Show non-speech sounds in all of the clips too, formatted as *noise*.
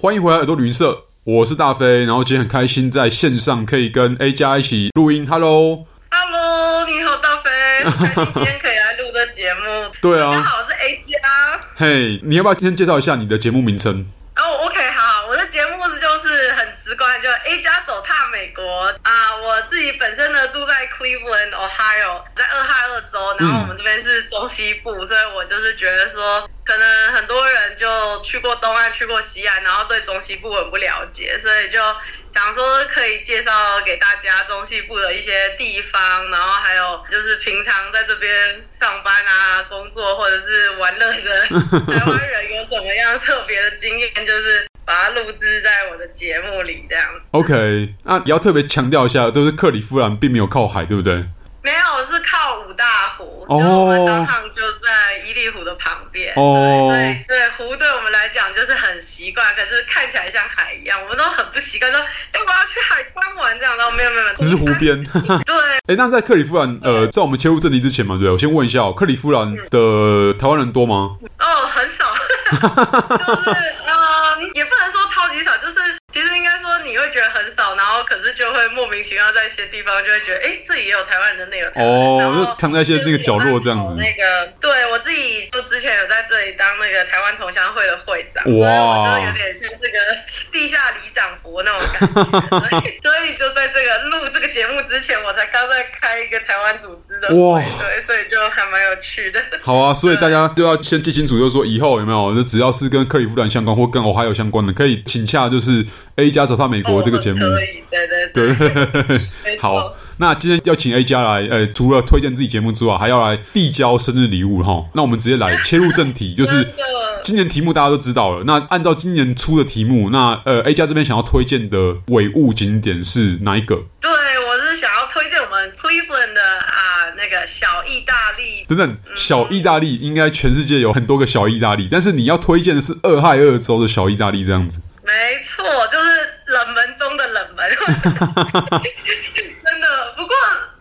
欢迎回来耳朵旅行社，我是大飞，然后今天很开心在线上可以跟 A 加一起录音。Hello，Hello，你好，大飞，今天可以来录这节目。*laughs* 对啊，大家好，我是 A 加。嘿，hey, 你要不要今天介绍一下你的节目名称？哦、oh,，OK，好，我的节目就是很直观，就 A 加走踏美国啊。Uh, 我自己本身呢住在 Cleveland, Ohio，在俄亥俄州，然后我们这边是中西部，嗯、所以我就是觉得说。可能很多人就去过东岸，去过西岸，然后对中西部很不了解，所以就想说可以介绍给大家中西部的一些地方，然后还有就是平常在这边上班啊、工作或者是玩乐的 *laughs* 台湾人有什么样特别的经验，就是把它录制在我的节目里这样。OK，那也要特别强调一下，都是克里夫兰并没有靠海，对不对？没有，是靠五大湖。哦，我们当趟就在伊利湖的旁边。哦，对对，湖对我们来讲就是很习惯，可是看起来像海一样，我们都很不习惯。说，哎，我要去海关玩这样，然后没有没有没有，只是湖边。*laughs* 对。*laughs* 哎，那在克里夫兰，呃，在我们切入正题之前嘛，对，我先问一下哦，克里夫兰的台湾人多吗？哦，很少，*laughs* 就是嗯，也不能说超级少，就是。其实应该说你会觉得很少，然后可是就会莫名其妙在一些地方就会觉得，哎，这里也有台湾人的内容哦，就藏在一些那个角落这样子。那个，对我自己就之前有在这里当那个台湾同乡会的会长，哇，就有点像这个地下里长伯那种感觉。所以，*laughs* 所以就在这个录这个节目之前，我才刚在开一个台湾组织的对，所以就还蛮有趣的。好啊，所以大家都要先记清楚，就是说以后有没有，就只要是跟克里夫兰相关或跟俄亥俄相关的，可以请洽就是 A 加走踏美国这个节目，可以，对对对，对 *laughs* 好，那今天要请 A 加来，呃，除了推荐自己节目之外，还要来递交生日礼物哈。那我们直接来切入正题，就是今年题目大家都知道了。那按照今年出的题目，那呃 A 加这边想要推荐的伪物景点是哪一个？对，我是想要推荐我们 Cleveland 的啊那个小意大利。等等，小意大利应该全世界有很多个小意大利，但是你要推荐的是俄亥俄州的小意大利这样子。没错，就是冷门中的冷门，*laughs* *laughs* *laughs* 真的。不过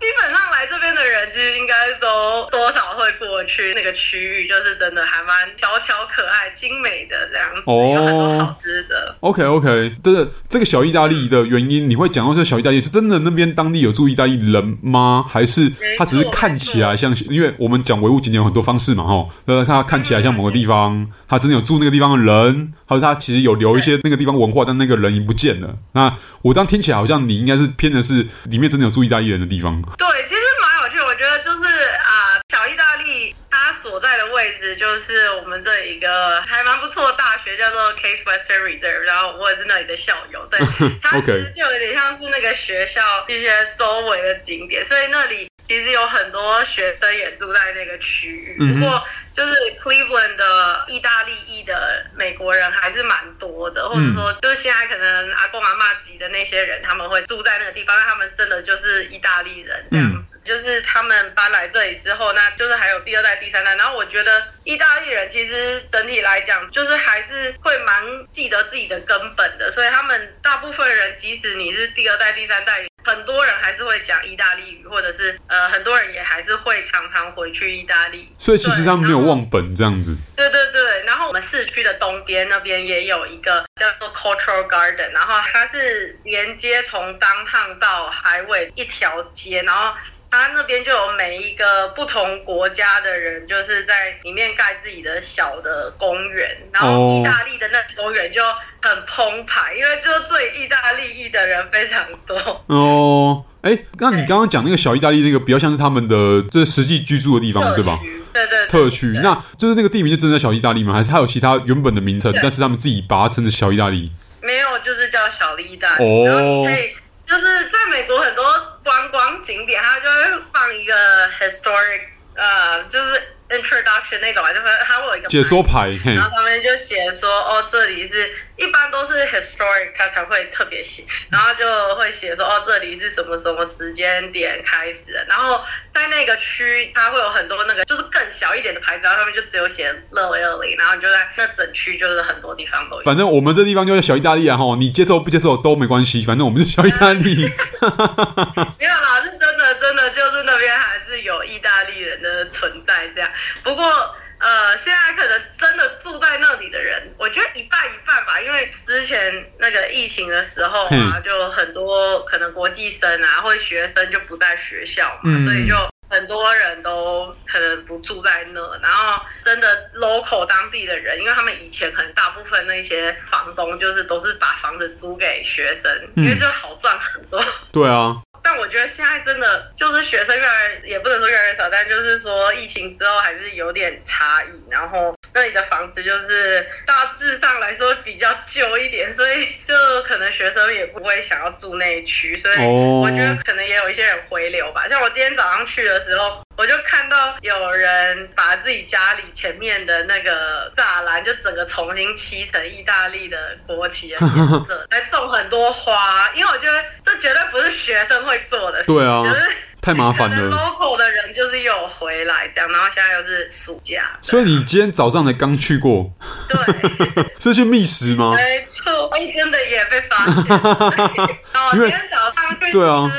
基本上来这边的人，其实应该都多少会过去那个区域，就是真的还蛮小巧可爱、精美的这样子，哦、有很多好吃的。OK OK，对对，这个小意大利的原因，你会讲到这个小意大利是真的那边当地有住意大利人吗？还是他只是看起来像？因为我们讲唯物景点有很多方式嘛，哈，呃，他看起来像某个地方，他真的有住那个地方的人。还是他其实有留一些那个地方文化，但那个人已经不见了。那我当听起来好像你应该是偏的是里面真的有住意大利人的地方。对，其实蛮有趣。我觉得就是啊、呃，小意大利它所在的位置就是我们这一个还蛮不错的大学，叫做 Case Western Reserve。然后我也是那里的校友。对，*laughs* 它其实就有点像是那个学校一些周围的景点，所以那里其实有很多学生也住在那个区域。不过。就是 Cleveland 的意大利裔的美国人还是蛮多的，或者说就是现在可能阿公阿妈级的那些人，他们会住在那个地方，他们真的就是意大利人这样子。就是他们搬来这里之后，那就是还有第二代、第三代。然后我觉得意大利人其实整体来讲，就是还是会蛮记得自己的根本的，所以他们大部分人，即使你是第二代、第三代。很多人还是会讲意大利语，或者是呃，很多人也还是会常常回去意大利。所以其实他们没有忘本这样子。对对对，然后我们市区的东边那边也有一个叫做 Cultural Garden，然后它是连接从 Downtown 到 Highway 一条街，然后。他那边就有每一个不同国家的人，就是在里面盖自己的小的公园。然后意大利的那个公园就很澎湃，因为就最意大利裔的人非常多。哦，哎，那你刚刚讲那个小意大利那个，比较像是他们的这实际居住的地方，对吧？对对，特区。那就是那个地名就真的叫小意大利吗？还是它有其他原本的名称，但是他们自己把它称的小意大利？没有，就是叫小意大利。哦，可以，就是在美国很多。观光景点，它就会放一个 historic，呃，就是 introduction 那种，就是他会有一个解说牌，然后他们就写说，哦，这里是。一般都是 historic，他才会特别写，然后就会写说哦，这里是什么什么时间点开始的。然后在那个区，它会有很多那个就是更小一点的牌子，然后上面就只有写 Little Italy，然后就在那整区就是很多地方都有。反正我们这地方就是小意大利啊，哈，你接受不接受都没关系，反正我们是小意大利。*laughs* 没有啦，是真的，真的就是那边还人的存在这样。不过。呃，现在可能真的住在那里的人，我觉得一半一半吧，因为之前那个疫情的时候啊，就很多可能国际生啊，或者学生就不在学校嘛，嗯、所以就很多人都可能不住在那。然后真的 local 当地的人，因为他们以前可能大部分那些房东就是都是把房子租给学生，嗯、因为就好赚很多。对啊。但我觉得现在真的就是学生越来也不能说越来越少，但就是说疫情之后还是有点差异。然后那里的房子就是大致上来说比较旧一点，所以就可能学生也不会想要住那一区。所以我觉得可能也有一些人回流吧。像我今天早上去的时候，我就看到有人把自己家里前面的那个栅栏就整个重新漆成意大利的国旗的颜色，还种很多花。因为我觉得这绝对不是学生会做的，对啊，就是太麻烦了。local 的人就是又回来这样，然后现在又是暑假，所以你今天早上才刚去过，对，*laughs* 是去觅食吗？没错，我，真的也被发现。*laughs* 然后我今天早上去对啊。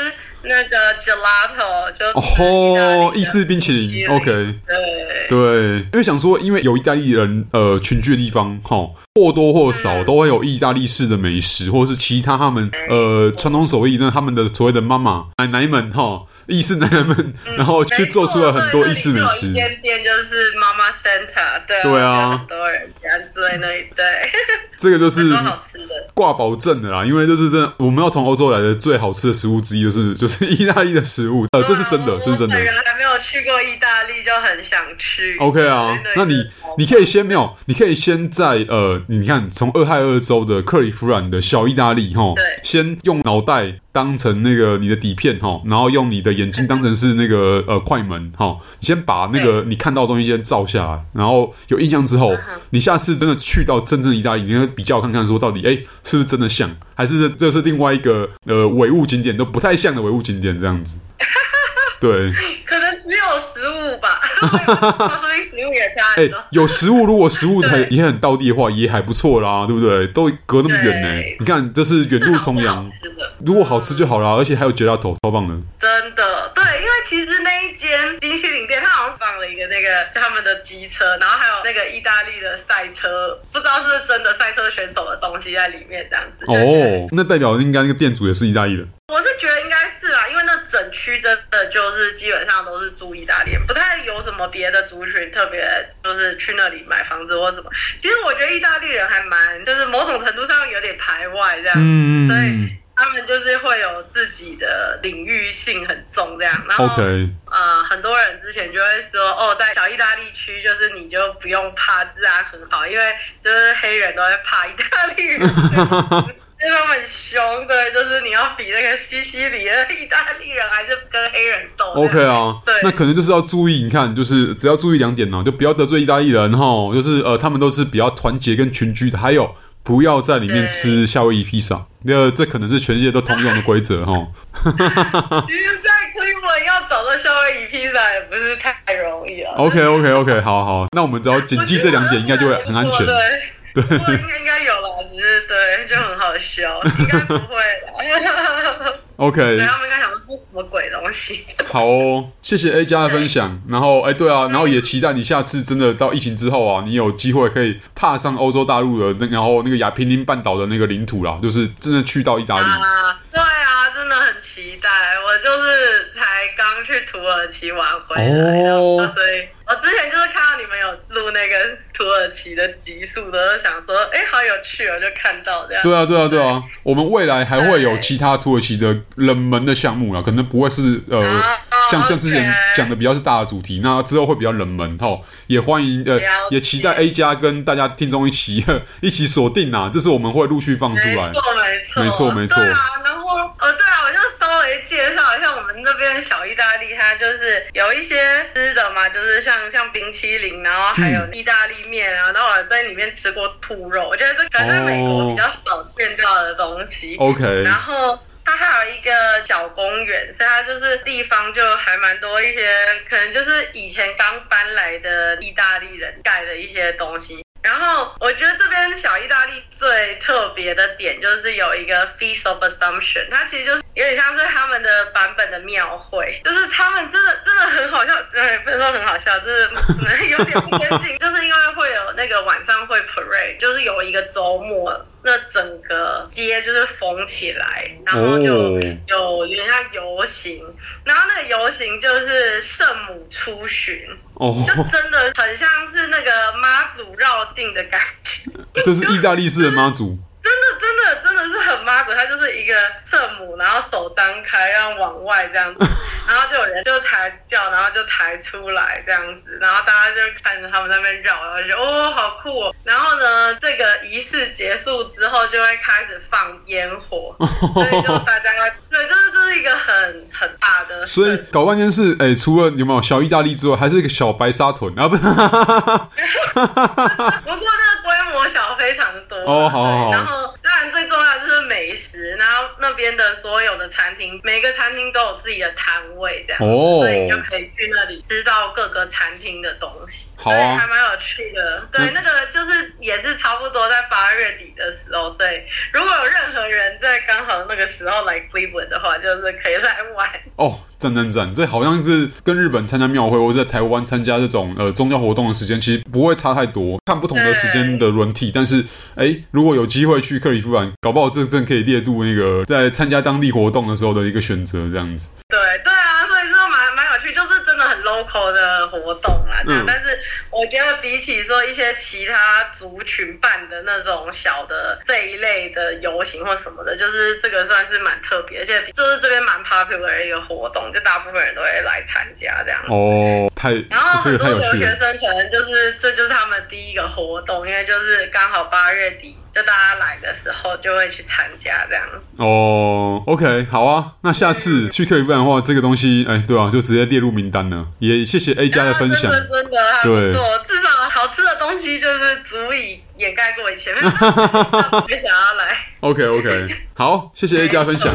那个 gelato 就哦，意式冰淇淋，OK，对。对，因为想说，因为有意大利人呃群聚的地方，哈，或多或少都会有意大利式的美食，或者是其他他们呃传统手艺，那他们的所谓的妈妈奶奶们，哈，意式奶奶们，*laughs* 然后去做出了很多意式美食。一间店就是妈妈 Center，对对啊，很多人家住在那里，对，这个就是挂保证的啦，因为就是真的，我们要从欧洲来的最好吃的食物之一，就是就是。意大利的食物，呃，这是真的，这是真的。原来还没有去过意大利，就很想去。OK 啊，那你你可以先没有，你可以先在呃，你看从俄亥俄州的克里夫兰的小意大利哈，对，先用脑袋当成那个你的底片哈，然后用你的眼睛当成是那个呃快门哈，你先把那个你看到的东西先照下来，然后有印象之后，你下次真的去到真正意大利，你要比较看看说到底哎是不是真的像，还是这是另外一个呃伪物景点都不太像的伪物景点这样子，*laughs* 对，食物也差很多。有食物，如果食物很也很道地的话，也还不错啦，对不对？都隔那么远呢，你看这是远渡重洋。如果好吃就好了，而且还有 gelato，超棒的。真的，对，因为其实那一间冰淇淋店，它好像放了一个那个他们的机车，然后还有那个意大利的赛车，不知道是不是真的赛车选手的东西在里面，这样子。哦，那代表应该那个店主也是意大利的。我是觉得应该是啦，因为区真的就是基本上都是住意大利，不太有什么别的族群特别就是去那里买房子或怎么。其实我觉得意大利人还蛮，就是某种程度上有点排外这样，嗯，所以。他们就是会有自己的领域性很重这样，然后 Okay. 呃，很多人之前就会说，哦，在小意大利区，就是你就不用怕，治安很好，因为就是黑人都会怕意大利人，*laughs* 他们很凶，对，就是你要比那个西西里的意大利人还是跟黑人斗。OK 啊，对，那可能就是要注意，你看，就是只要注意两点呢，就不要得罪意大利人哈，就是呃，他们都是比较团结跟群居的，还有。不要在里面吃夏威夷披萨，那这可能是全世界都通用的规则哈。*laughs* 其实，在 Cleveland 要找到夏威夷披萨也不是太容易了。OK OK OK，好好，那我们只要谨记这两点，应该就会很安全。对，笑，应该不会。OK。什么鬼东西？好哦，谢谢 A 加的分享。然后，哎，对啊，然后也期待你下次真的到疫情之后啊，你有机会可以踏上欧洲大陆的那，然后那个亚平宁半岛的那个领土啦，就是真的去到意大利。啊，对啊，真的很期待。我就是才刚去土耳其玩回来，哦，所以。我之前就是看到你们有录那个土耳其的集数的，想说，哎、欸，好有趣哦，就看到这样。对啊，对啊，对啊，我们未来还会有其他土耳其的冷门的项目啊，可能不会是呃，像像之前讲的比较是大的主题，那之后会比较冷门哦。也欢迎呃，也期待 A 加跟大家听众一起 *laughs* 一起锁定啊，这是我们会陆续放出来，没错，没错，没错，小意大利，它就是有一些吃的嘛，就是像。像冰淇淋，然后还有意大利面啊，然后我在里面吃过兔肉，我觉得这可能在美国比较少见到的东西。OK，然后它还有一个小公园，所以它就是地方就还蛮多一些，可能就是以前刚搬来的意大利人盖的一些东西。然后我觉得这边小意大利最特别的点就是有一个 Feast of Assumption，它其实就是有点像是他们的版本的庙会，就是他们真的真的很好笑，对，不能说很好笑，就是可 *laughs* 能有点不跟进，就是因为会有那个晚上会 parade，就是有一一个周末，那整个街就是封起来，然后就有有点像游行，然后那个游行就是圣母出巡，哦，就真的很像是那个妈祖绕境的感觉，就是意大利式的妈祖。真的，真的，真的是很妈祖，他就是一个圣母，然后手张开，然后往外这样子，*laughs* 然后就有人就抬轿，然后就抬出来这样子，然后大家就看着他们在那边绕，然后就哦，好酷哦。然后呢，这个仪式结束之后，就会开始放烟火，所以就大家对，就是这是一个很很大的。*laughs* 所以搞半天是，哎，除了有没有小意大利之外，还是一个小白沙屯啊？不，*laughs* 不过那小非常多哦，好，好，好，然后。当然，最重要的就是美食。然后那边的所有的餐厅，每个餐厅都有自己的摊位，这样，哦、所以你就可以去那里吃到各个餐厅的东西，好啊、所以还蛮有趣的。对，嗯、那个就是也是差不多在八月底的时候，所以如果有任何人在刚好那个时候来 Cleveland 的话，就是可以来玩哦。赞赞赞！这好像是跟日本参加庙会，或者在台湾参加这种呃宗教活动的时间，其实不会差太多。看不同的时间的轮替，但是哎，如果有机会去克里夫兰，搞不好这正可以列入那个在参加当地活动的时候的一个选择，这样子。对对啊，所以说蛮蛮有趣，就是真的很 local 的活动啊。嗯。但是我觉得比起说一些其他族群办的那种小的这一类的游行或什么的，就是这个算是蛮特别，而且就是这边蛮 popular 的一个活动。就大部分人都会来参加这样哦，太然后很多留学生可能就是这就是他们第一个活动，因为就是刚好八月底就大家来的时候就会去参加这样哦。OK，好啊，那下次去克里夫兰的话，这个东西哎，对啊，就直接列入名单了。也谢谢 A 加的分享，真的真的还不错，对至少好吃的东西就是足以掩盖过以前 *laughs* 没想要来。OK OK，好，谢谢 A 加分享。